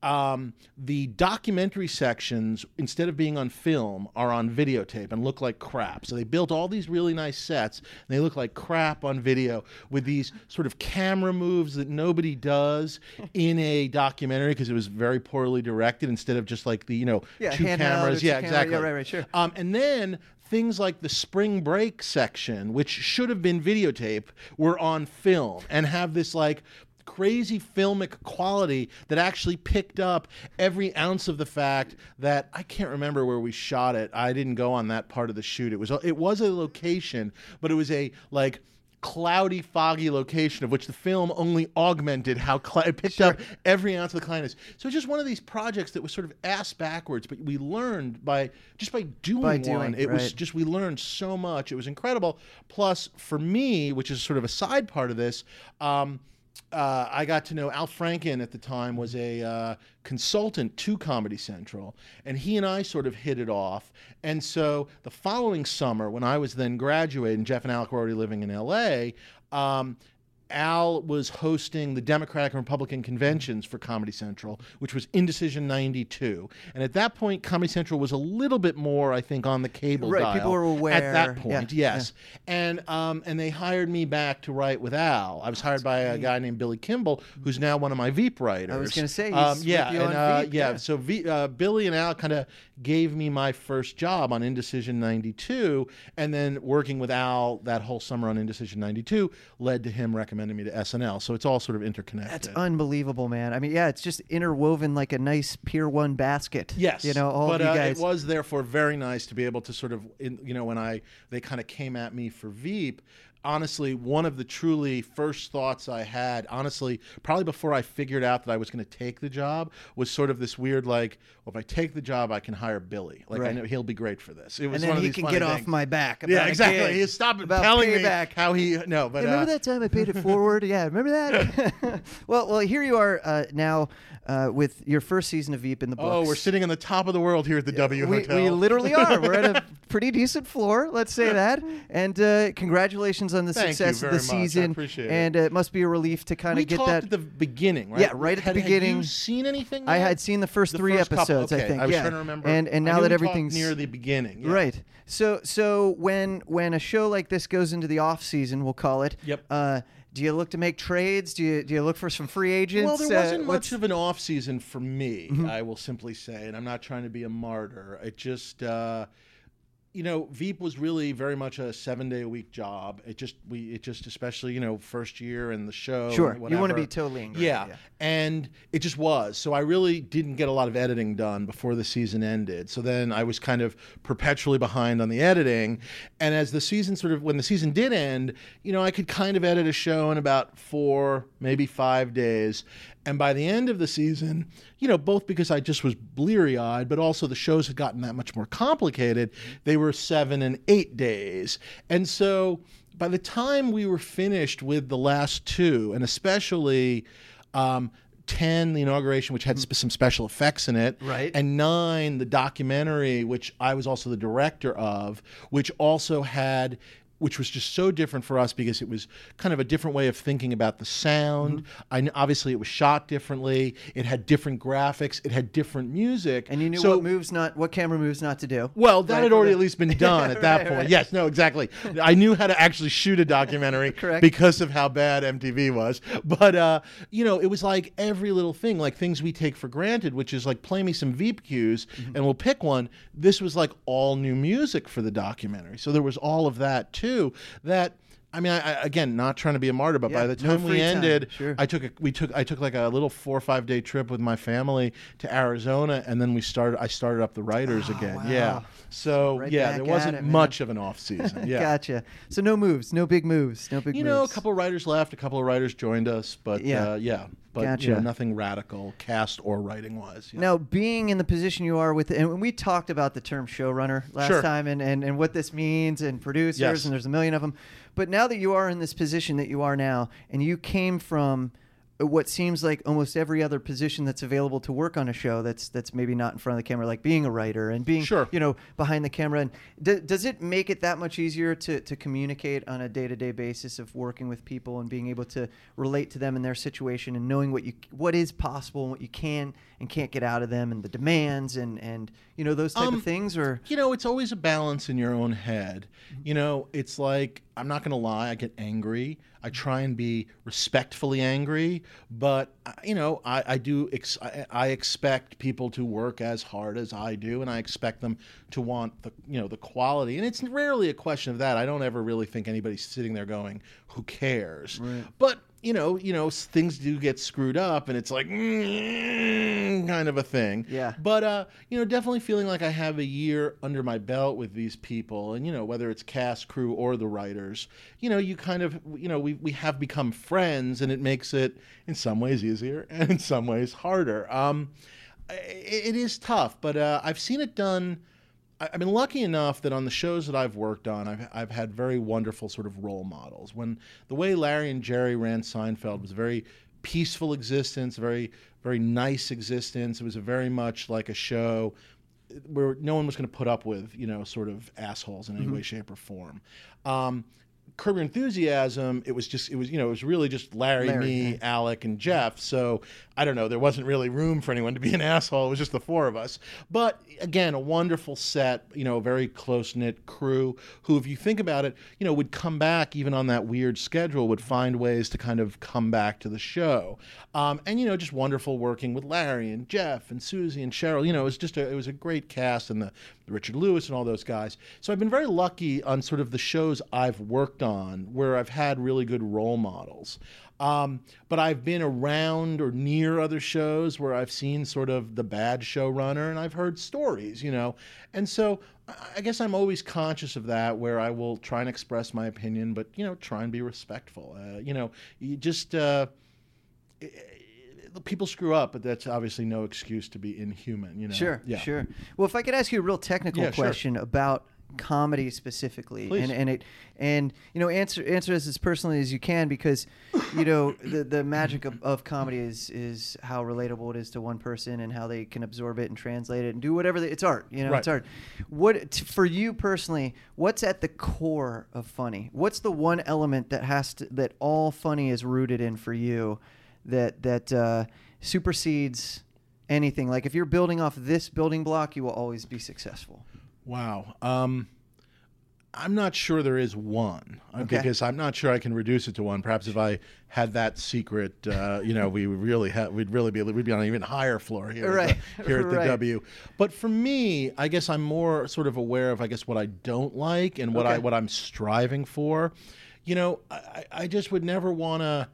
Um, the documentary sections, instead of being on film, are on videotape and look like crap. So they built all these really nice sets, and they look like crap on video with these sort of camera moves that nobody does in a documentary because it was very poorly directed. Instead of just like the you know Yeah, two cameras, two yeah, camera- exactly, yeah, right, right, sure. um, and then things like the spring break section, which should have been videotape, were on film and have this like crazy filmic quality that actually picked up every ounce of the fact that I can't remember where we shot it. I didn't go on that part of the shoot. It was it was a location, but it was a like cloudy, foggy location of which the film only augmented how cl- it picked up every ounce of the cloudiness. So it's just one of these projects that was sort of ass backwards, but we learned by just by doing By one. doing, it was just we learned so much. It was incredible. Plus, for me, which is sort of a side part of this. Um, uh, I got to know Al Franken at the time was a uh, consultant to Comedy Central, and he and I sort of hit it off. And so the following summer, when I was then graduating, Jeff and Alec were already living in L.A. Um, Al was hosting the Democratic and Republican conventions for Comedy Central, which was Indecision 92. And at that point, Comedy Central was a little bit more, I think, on the cable Right, dial people were aware, At that yeah, point, yes. And, um, and they hired me back to write with Al. I was hired by a guy named Billy Kimball, who's now one of my Veep writers. I was gonna say, he's um, yeah, and, uh, Veep, yeah, yeah. so v, uh, Billy and Al kind of gave me my first job on Indecision 92, and then working with Al that whole summer on Indecision 92 led to him recommending me to SNL. So it's all sort of interconnected. That's unbelievable, man. I mean, yeah, it's just interwoven like a nice Pier One basket. Yes, you know, all but you uh, it was therefore very nice to be able to sort of, in, you know, when I they kind of came at me for Veep. Honestly, one of the truly first thoughts I had, honestly, probably before I figured out that I was going to take the job, was sort of this weird, like, well, if I take the job, I can hire Billy. Like, I know he'll be great for this. It was and then he can get off my back. Yeah, exactly. gig, He stopped about telling payback. me how he no, but Hey, remember uh, that time I paid it forward? Yeah, remember that? well, well, here you are uh, now uh, with your first season of Veep in the books. oh, we're sitting on the top of the world here at the W we, Hotel. we literally are. We're at a pretty decent floor, let's say that. And uh, congratulations on the Thank success of the much. I season. appreciate it. and uh, it must be a relief to kind of get talked that. at the beginning, right? Yeah, right at the beginning. Had you seen anything? I had seen the first The three first episodes, I okay. think. I was yeah. trying to remember. And and now that everything's near the beginning, yeah. Right. So so when when a show like this goes into the off season, we'll call it. Yep. Uh, do you look to make trades? Do you do you look for some free agents? Well, there Uh, wasn't what's- much of an off season for me. Mm-hmm. I will simply say, and I'm not trying to be a martyr. It just, uh, you know, Veep was really very much a seven day a week job. It just we it just especially you know first year and the show. Sure. You wanna be totally Yeah. yeah. and it just was. So I really didn't get a lot of editing done before the season ended. So then I was kind of perpetually behind on the editing. And as the season sort of when the season did end, you know, I could kind of edit a show in about four, maybe five days. And by the end of the season, you know, both because I just was bleary eyed, but also the shows had gotten that much more complicated, they were seven and eight days. And so by the time we were finished with the last two, and especially, um, 10 the inauguration which had sp- some special effects in it Right. and 9 the documentary which I was also the director of which also had which was just so different for us because it was kind of a different way of thinking about the sound. Mm-hmm. I obviously it was shot differently. It had different graphics. It had different music. And you knew So- what moves not, what camera moves not to do. well, that Right, had already right. at least been done at that Right, point. Yes, no, exactly. I knew how to actually shoot a documentary Correct. because of how bad MTV was. But uh, you know, it was like every little thing, like things we take for granted, which is like play me some Veep cues Mm-hmm. and we'll pick one. This was like all new music for the documentary. So there was all of that too. That I mean, I, I, again, not trying to be a martyr, but Yeah, by the no time we free time, ended, sure. I took a, we took I took like a little four or five day trip with my family to Arizona, and then we started. I started up the writers again. Yeah. Oh. So Right yeah, there wasn't it, much of an off season. Yeah. Gotcha. So no moves, no big moves, no big You moves. know, a couple of writers left, a couple of writers joined us, but Yeah. uh, yeah, but you know, nothing radical, cast or writing wise. Yeah. Now, being in the position you are with, and we talked about the term showrunner last Sure. time, and, and, and what this means, and producers, Yes. and there's a million of them. But now that you are in this position that you are now, and you came from uh, what seems like almost every other position that's available to work on a show that's that's maybe not in front of the camera, like being a writer and being Sure. you know behind the camera. And d- does it make it that much easier to to communicate on a day to day basis of working with people and being able to relate to them in their situation and knowing what you what is possible and what you can and can't get out of them and the demands and and you know those type Um, of things or you know, it's always a balance in your own head. You know, it's like I'm not going to lie, I get angry. I try and be respectfully angry, but uh, you know, I, I do. Ex- I, I expect people to work as hard as I do, and I expect them to want the you know the quality. And it's rarely a question of that. I don't ever really think anybody's sitting there going, "Who cares?" But you know, you know, things do get screwed up, and it's like mm, kind of a thing. Yeah. But uh, you know, definitely feeling like I have a year under my belt with these people, and you know, whether it's cast, crew, or the writers, you know, you kind of, you know, we we have become friends, and it makes it in some ways easier and in some ways harder. Um, i- it is tough, but uh, I've seen it done. I've been lucky enough that on the shows that I've worked on, I've, I've had very wonderful sort of role models. When the way Larry and Jerry ran Seinfeld was a very peaceful existence, very very nice existence. It was a very much like a show where no one was going to put up with you know sort of assholes in any way, shape, or form. Um, Curb Your Enthusiasm, it was just it was you know it was really just Larry, Larry, me, yeah. Alec, and Jeff. So I don't know, there wasn't really room for anyone to be an asshole. It was just the four of us. But again, a wonderful set, you know, a very close knit crew who, if you think about it, you know, would come back even on that weird schedule, would find ways to kind of come back to the show. Um, and you know, just wonderful working with Larry and Jeff and Susie and Cheryl. You know, it was just a, it was a great cast and the, the Richard Lewis and all those guys. So I've been very lucky on sort of the shows I've worked on where I've had really good role models. Um, but I've been around or near other shows where I've seen sort of the bad showrunner and I've heard stories, you know. And so I- guess I'm always conscious of that where I will try and express my opinion, but, you know, try and be respectful. Uh, you know, you just. Uh, people screw up, but that's obviously no excuse to be inhuman. You know. Sure, Yeah. sure. Well, if I could ask you a real technical Yeah, sure. question about comedy specifically, Please. and and it and you know answer answer this as personally as you can because you know the the magic of, of comedy is is how relatable it is to one person and how they can absorb it and translate it and do whatever they, it's art. You know, it's art. What t- for you personally? What's at the core of funny? What's the one element that has to that all funny is rooted in for you? That that uh, supersedes anything. Like if you're building off this building block, you will always be successful. Wow. Um, I'm not sure there is one uh, Okay. because I'm not sure I can reduce it to one. Perhaps if I had that secret, uh, you know, we really have, we'd really be, we'd be on an even higher floor here, Right. at the, here at the Right. W. But for me, I guess I'm more sort of aware of, I guess, what I don't like and what I, what I'm striving for. You know, I, I I just would never want to.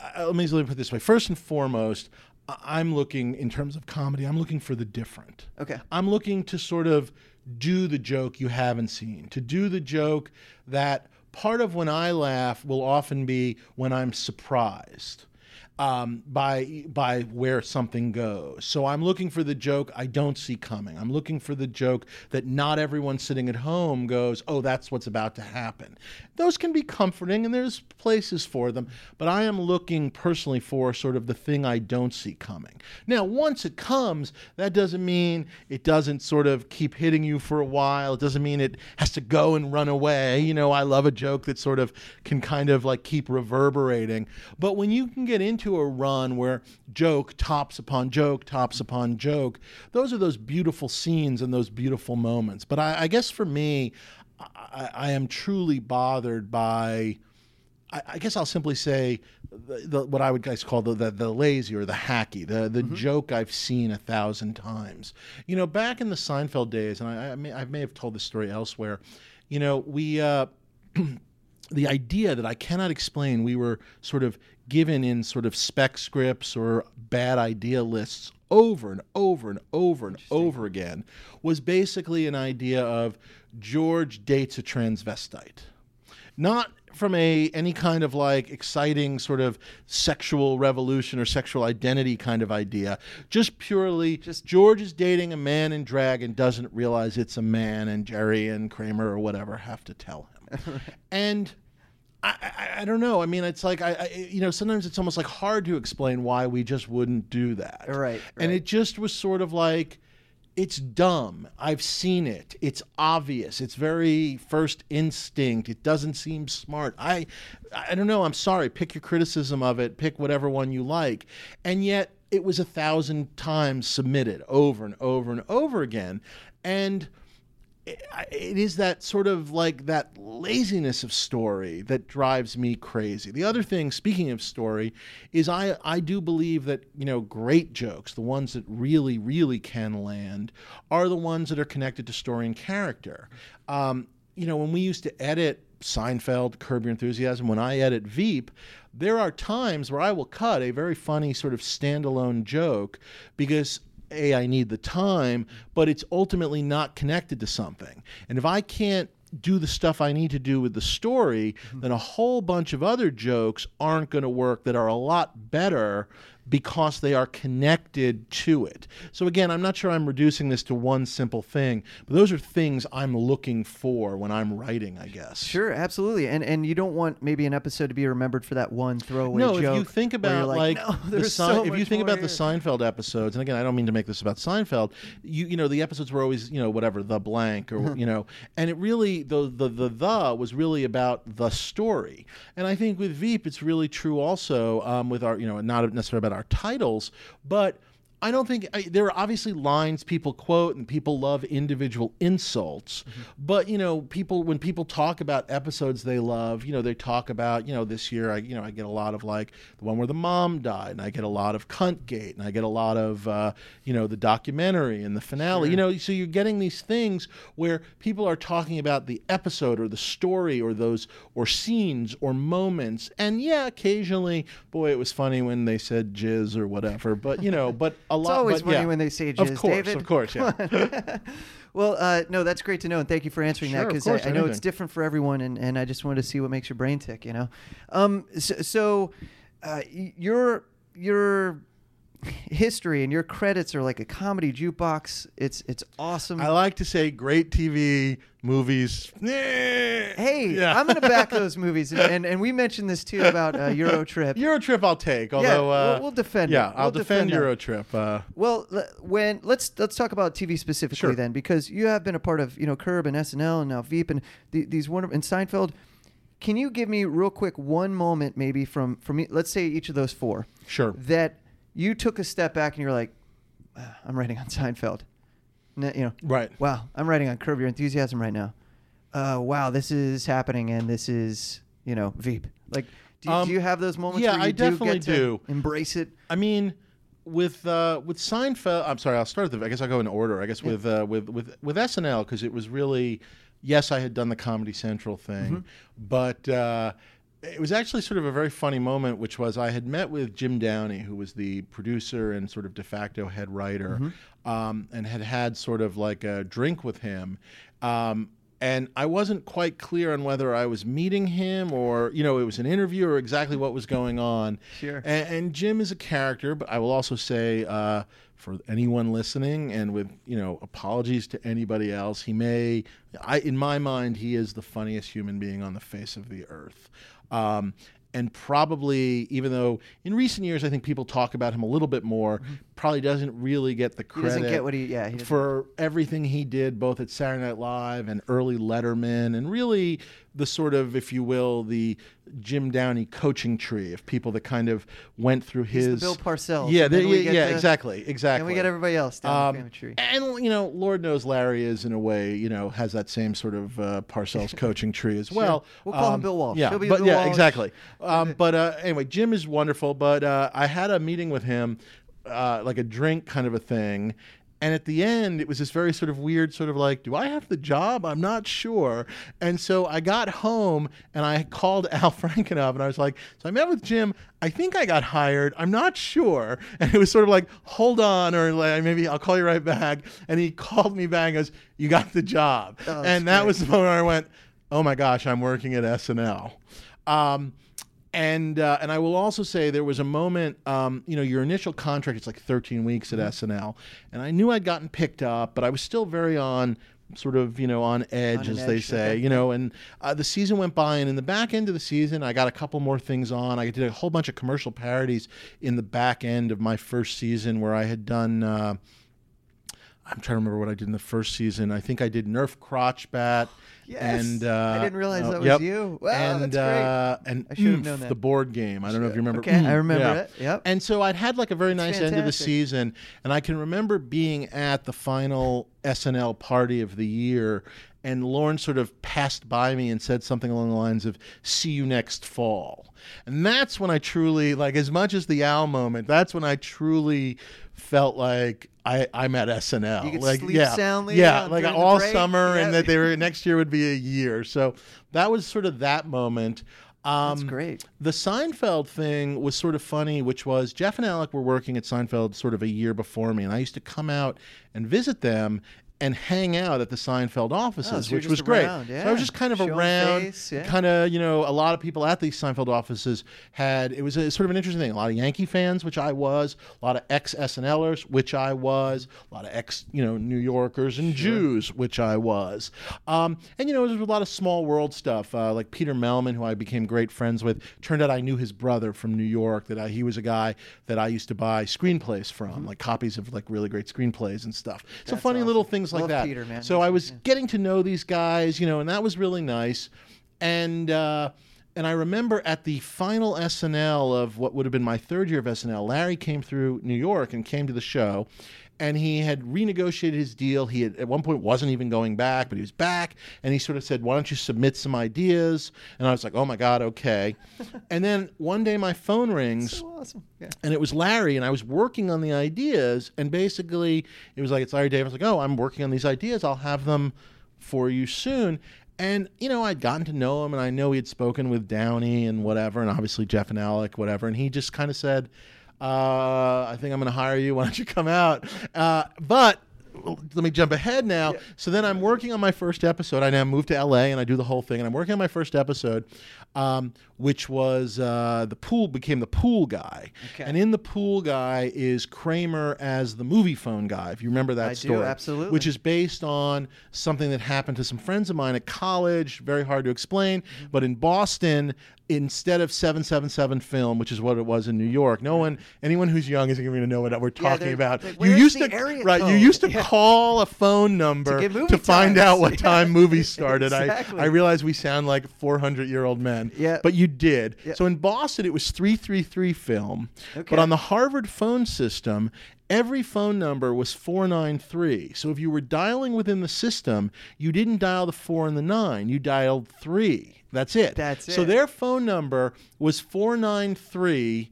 Let me let me put it this way. First and foremost, I'm looking in terms of comedy. I'm looking for the different. Okay. I'm looking to sort of do the joke you haven't seen, to do the joke that part of when I laugh will often be when I'm surprised. Um, by by where something goes. So I'm looking for the joke I don't see coming. I'm looking for the joke that not everyone sitting at home goes, "Oh, that's what's about to happen." Those can be comforting, and there's places for them. But I am looking personally for sort of the thing I don't see coming. Now, once it comes, that doesn't mean it doesn't sort of keep hitting you for a while. It doesn't mean it has to go and run away. You know, I love a joke that sort of can kind of like keep reverberating. But when you can get into a run where joke tops upon joke, tops upon joke, those are those beautiful scenes and those beautiful moments. But I, I guess for me, I, I, am truly bothered by. I, I guess I'll simply say the, the, what I would guys call the, the, the lazy or the hacky, the the mm-hmm. joke I've seen a thousand times. You know, back in the Seinfeld days, and I, I may I may have told this story elsewhere. You know, we. Uh, the idea that I cannot explain, we were sort of given in sort of spec scripts or bad idea lists over and over and over and over again, was basically an idea of George dates a transvestite. Not from a any kind of like exciting sort of sexual revolution or sexual identity kind of idea. Just purely just George is dating a man in drag and doesn't realize it's a man and Jerry and Kramer or whatever have to tell him. And I, I, I, don't know. I mean, it's like I, I, you know, sometimes it's almost like hard to explain why we just wouldn't do that. Right, right. And it just was sort of like, it's dumb. I've seen it. It's obvious. It's very first instinct. It doesn't seem smart. I, I don't know. I'm sorry. Pick your criticism of it. Pick whatever one you like. And yet, it was a thousand times submitted over and over and over again. And it is that sort of like that laziness of story that drives me crazy. The other thing, speaking of story, is I I do believe that you know great jokes, the ones that really really can land, are the ones that are connected to story and character. Um, you know, when we used to edit Seinfeld, Curb Your Enthusiasm, when I edit Veep, there are times where I will cut a very funny sort of standalone joke because a I need the time, but it's ultimately not connected to something. And if I can't do the stuff I need to do with the story, mm-hmm. then a whole bunch of other jokes aren't going to work that are a lot better because they are connected to it. So again, I'm not sure I'm reducing this to one simple thing, but those are things I'm looking for when I'm writing, I guess. Sure, absolutely. And and you don't want maybe an episode to be remembered for that one throwaway no, joke. if you think about like, like no, the so if you think about here. the Seinfeld episodes, and again, I don't mean to make this about Seinfeld, you you know, the episodes were always, you know, whatever, the blank or you know, and it really the the the the was really about the story. And I think with Veep it's really true also um, with our, you know, not necessarily about our titles, but I don't think I, there are obviously lines people quote and people love individual insults, mm-hmm. but you know, people when people talk about episodes they love, you know, they talk about you know this year I you know I get a lot of like the one where the mom died, and I get a lot of Cuntgate, and I get a lot of uh, you know the documentary and the finale, sure. you know, so you're getting these things where people are talking about the episode or the story or those or scenes or moments, and yeah, occasionally, boy, it was funny when they said jizz or whatever, but you know, but a lot. It's always but, funny yeah. when they say jizz, Of course, David. of course, yeah. well, uh, no, that's great to know, and thank you for answering sure, that because I, I, know it's different for everyone, and, and I just wanted to see what makes your brain tick. You know, um, so, so uh, your your history and your credits are like a comedy jukebox. It's it's awesome. I like to say great TV movies. Hey, yeah. I'm going to back those movies, and, and, and we mentioned this too about uh, Euro Trip. Euro Trip, I'll take. Although yeah, uh, we'll, we'll, defend. Yeah, it. I'll we'll defend, defend Euro Trip. Uh, well, when let's let's talk about TV specifically sure. then, because you have been a part of you know Curb and SNL and now Veep and the, these wonderful and Seinfeld. Can you give me real quick one moment maybe from from let's say each of those four? Sure. That you took a step back and you're like, ah, I'm writing on Seinfeld. you know, right? Wow, I'm writing on Curb Your Enthusiasm right now. Uh, wow, this is happening, and this is you know Veep. Like, do, um, do you have those moments? Yeah, where you I do definitely do. Embrace it. I mean, with uh, with Seinfeld, I'm sorry, I'll start at the. I guess I'll go in order. I guess with uh, with with with SNL because it was really, yes, I had done the Comedy Central thing, mm-hmm. but. Uh, it was actually sort of a very funny moment, which was I had met with Jim Downey, who was the producer and sort of de facto head writer, mm-hmm. um, and had had sort of like a drink with him. Um, and I wasn't quite clear on whether I was meeting him or you know it was an interview or exactly what was going on. Sure. And, and Jim is a character, but I will also say uh, for anyone listening, and with you know apologies to anybody else, he may, I in my mind, he is the funniest human being on the face of the earth. Um, and probably, even though in recent years I think people talk about him a little bit more, probably doesn't really get the Mm-hmm. He credit doesn't get what he yeah he for everything he did both at Saturday Night Live and early Letterman and really the sort of if you will the Jim Downey coaching tree of people that kind of went through his Bill Parcells, Yeah, they- yeah, yeah, exactly, exactly. and we get everybody else down Um, the tree. and you know, Lord knows Larry is in a way, you know, has that same sort of uh, Parcells coaching tree as well. We'll call him Um, Bill Walsh. Yeah, but Bill yeah, Walsh. exactly. Um, but uh, anyway, Jim is wonderful. But uh, I had a meeting with him, uh, like a drink kind of a thing. And at the end, it was this very sort of weird, sort of like, do I have the job? I'm not sure. And so I got home and I called Al Frankenov and I was like, so I met with Jim. I think I got hired. I'm not sure. And it was sort of like, hold on, or like, maybe I'll call you right back. And he called me back and goes, you got the job. Oh, and that great. was the moment where I went, oh my gosh, I'm working at SNL. Um, and uh, and I will also say there was a moment, um, you know, your initial contract is like 13 weeks Mm-hmm. at SNL, and I knew I'd gotten picked up, but I was still very on sort of you know on edge On as they say okay. you know and uh, the season went by and in the back end of the season i got a couple more things on i did a whole bunch of commercial parodies in the back end of my first season where i had done uh, i'm trying to remember what i did in the first season i think i did nerf crotch bat Yes. and uh, I didn't realize oh, that was yep. you. Wow, and that's great. uh, and I should have known that. the board game. I don't know if you remember. Okay, I remember yeah. it. Yep. And so I'd had like a very nice end of the season, and I can remember being at the final SNL party of the year, and Lorne sort of passed by me and said something along the lines of "See you next fall," and that's when I truly like, as much as the owl moment, that's when I truly felt like. I, I'm at SNL. Like, sleep yeah, soundly Yeah, like all summer, Yeah. and that they were next year would be a year. So that was sort of that moment. Um, That's great. The Seinfeld thing was sort of funny, which was Jeff and Alec were working at Seinfeld sort of a year before me, and I used to come out and visit them and hang out at the Seinfeld offices, Oh, so which was great. around, So I was just kind of around, face, yeah. kind of you know, a lot of people at these Seinfeld offices had it was a, sort of an interesting thing. A lot of Yankee fans, which I was, a lot of ex SNLers, which I was, a lot of ex you know New Yorkers and Jews, which I was, um, and you know, there was a lot of small world stuff. Uh, like Peter Mehlman, who I became great friends with. Turned out I knew his brother from New York. That I, he was a guy that I used to buy screenplays from, Mm-hmm. like copies of like really great screenplays and stuff. so funny little things like Love that. Peter, man. So I was getting to know these guys, you know, and that was really nice. And uh, and I remember at the final SNL of what would have been my third year of SNL, Larry came through New York and came to the show. And he had renegotiated his deal. He had, at one point wasn't even going back, but he was back. And he sort of said, "Why don't you submit some ideas?" And I was like, "Oh my God, okay." and then one day my phone rings, So awesome. Yeah. and it was Larry, and I was working on the ideas, and basically it was like it's Larry was like, oh, I'm working on these ideas. I'll have them for you soon. And you know, I'd gotten to know him, and I know he had spoken with Downey and whatever, and obviously Jeff and Alec, whatever. And he just kind of said, uh, "I think I'm going to hire you. Why don't you come out?" Uh, but let me jump ahead now. So then I'm working on my first episode. I now move to LA and I do the whole thing. And I'm working on my first episode, um, which was uh, the pool became the pool guy. Okay. And in the pool guy is Kramer as the Moviefone guy. If you remember that I do, story, absolutely. Which is based on something that happened to some friends of mine at college. Very hard to explain, Mm-hmm. but in Boston. Instead of 777 film, which is what it was in New York, no one, anyone who's young isn't going to know what we're talking they're- about. you used to, right? You used to Yeah. call a phone number to, movie find out what Yeah. time movies started. Exactly. I, I realize we sound like 400 year old men, Yeah. but you did. Yeah. So in Boston, it was 333 film, Okay. but on the Harvard phone system, every phone number was 493. So if you were dialing within the system, you didn't dial the 4 and the 9, you dialed 3. That's it. That's it. So their phone number was 493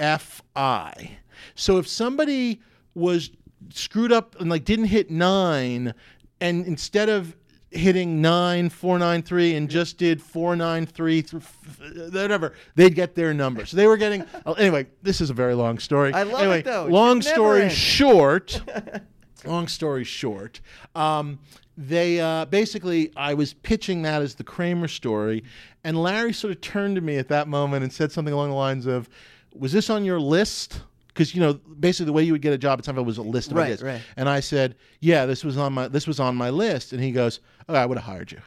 33FI. So if somebody was screwed up and like didn't hit 9 and instead of hitting 9493 and just did 493 th- f- whatever they'd get their number so they were getting anyway this is a very long story I love it, though. Long story end. short long story short, um, they uh, basically I was pitching that as the Kramer story, and Larry sort of turned to me at that moment and said something along the lines of, "Was this on your list?" Because you know, basically, the way you would get a job at Seinfeld was a list of Right, ideas. right. And I said, "Yeah, this was on my this was on my list." And he goes, "Oh, I would have hired you."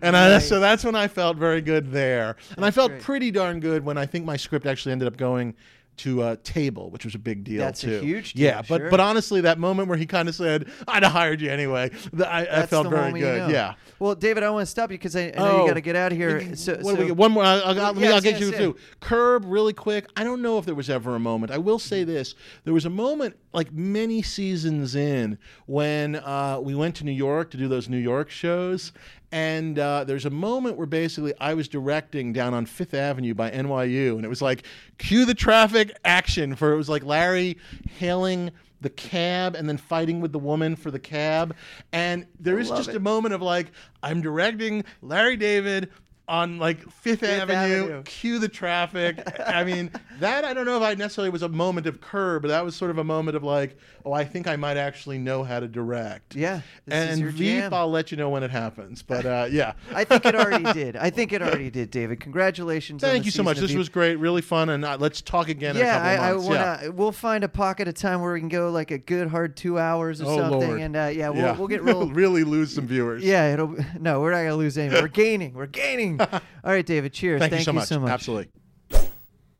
And I, so that's when I felt very good there, and I felt great. pretty darn good when I think my script actually ended up going to uh, table, which was a big deal That's a too. huge deal, yeah. But sure. but honestly, that moment where he kind of said, "I'd have hired you anyway," th- I, I That's felt the very moment you good. know. Yeah. Well, David, I want to stop you because I, I know you got to get out of here. So, what do so- we get? One more. I'll, I'll, let me, Yes, I'll get yes, you yeah. through. Curb, really quick. I don't know if there was ever a moment. I will say this: there was a moment, like many seasons in, when uh, we went to New York to do those New York shows, and uh, there's a moment where basically I was directing down on Fifth Avenue by NYU, and it was like cue the traffic action for it was like Larry hailing the cab and then fighting with the woman for the cab. And there is just it. a moment of like, I'm directing Larry David on like Fifth, Avenue, Avenue. cue the traffic. I mean, that I don't know if I necessarily was a moment of curb, but that was sort of a moment of like, oh, I think I might actually know how to direct. Yeah, and Veep. I'll let you know when it happens. But uh, yeah. I think it already did. I think it already did, David. Congratulations. on Thank you so much. This Veep. was great, really fun, and uh, let's talk again in a Yeah, couple I, I wanna. yeah. We'll find a pocket of time where we can go like a good hard two hours or Oh something, Lord. and uh, yeah, we'll, yeah. we'll get real. really lose some viewers. yeah, it'll. No, we're not gonna lose any. We're gaining. We're gaining. All right, David. Cheers. Thank, you, so, much. Absolutely.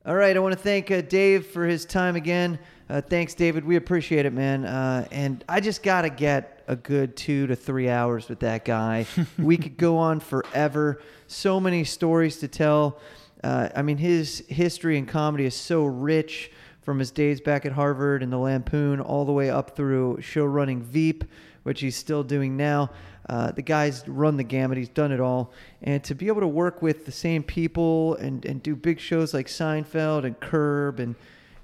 All right, I want to thank uh, Dave for his time again. Uh, thanks, David. We appreciate it, man. Uh, and I just got to get a good two to three hours with that guy. we could go on forever. So many stories to tell. Uh, I mean, his history in comedy is so rich from his days back at Harvard and the Lampoon all the way up through show running Veep, which he's still doing now. Uh, the guy's run the gamut. He's done it all. And to be able to work with the same people and, and do big shows like Seinfeld and Curb and,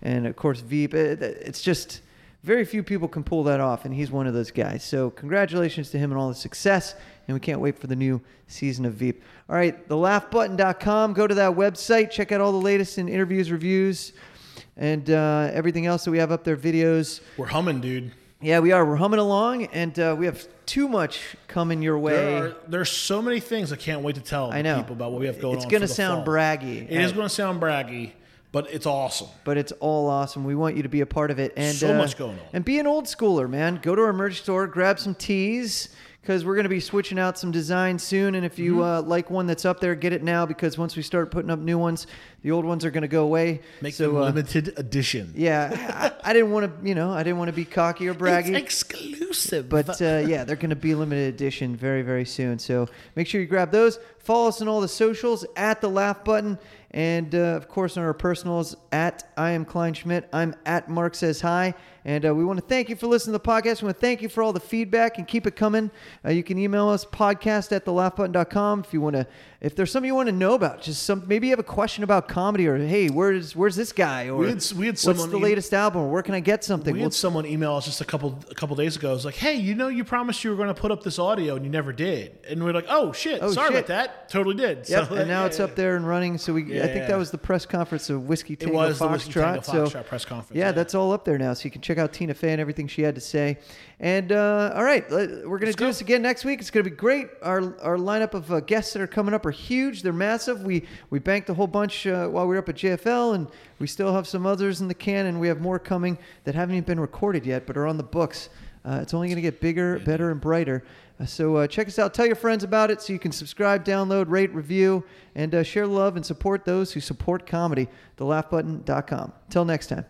and of course, Veep, it, it's just very few people can pull that off. And he's one of those guys. So, congratulations to him and all the success. And we can't wait for the new season of Veep. All right, thelaughbutton.com. Go to that website. Check out all the latest in interviews, reviews, and uh, everything else that we have up there videos. We're humming, dude. Yeah, we are. We're humming along, and uh, we have too much coming your way. There are there's so many things I can't wait to tell I know. people about what we have going It's on. It's gonna sound fall. braggy. It is going to sound braggy, but it's awesome. but it's all awesome. We want you to be a part of it. And So uh, much going on. And be an old schooler, man. Go to our merch store, grab some tees because we're going to be switching out some designs soon. And if you Mm-hmm. uh, like one that's up there, get it now because once we start putting up new ones, the old ones are going to go away. Make so, them uh, limited edition. yeah, I, I didn't want to, you know, I didn't want to be cocky or braggy. It's exclusive. But uh, yeah, they're going to be limited edition very, very soon. So make sure you grab those. Follow us on all the socials at the Laugh Button, and uh, of course on our personals at I am Klein Schmidt. I'm at Mark Says Hi, and uh, we want to thank you for listening to the podcast. We want to thank you for all the feedback and keep it coming. Uh, you can email us podcast at the laugh thelaughbutton.com if you want to. If there's something you want to know about, just some maybe you have a question about comedy or hey, where's where's this guy or We had- we had what's the em- latest album? Or where can I get something? we We'll- had someone email us just a couple a couple days ago. It was like, "Hey, you know, you promised you were going to put up this audio and you never did." And we're like, "Oh shit, Oh, sorry shit. about that. Totally did." Yep, So, and now yeah, it's yeah. up there and running. So we, I think Yeah. that was the press conference of Whiskey Tango Foxtrot. Whiskey Tango so Foxtrot press conference, Yeah, yeah. that's all up there now. So you can check out Tina Fey and everything she had to say. And uh, all right, we're gonna do go. this again next week. It's gonna be great. Our our lineup of uh, guests that are coming up are huge. They're massive. We we banked a whole bunch uh, while we were up at JFL, and we still have some others in the can, and we have more coming that haven't even been recorded yet, but are on the books. Uh, it's only going to get bigger, better, and brighter. Uh, so uh, check us out. Tell your friends about it so you can subscribe, download, rate, review, and uh, share love and support those who support comedy. TheLaughButton.com. Till next time.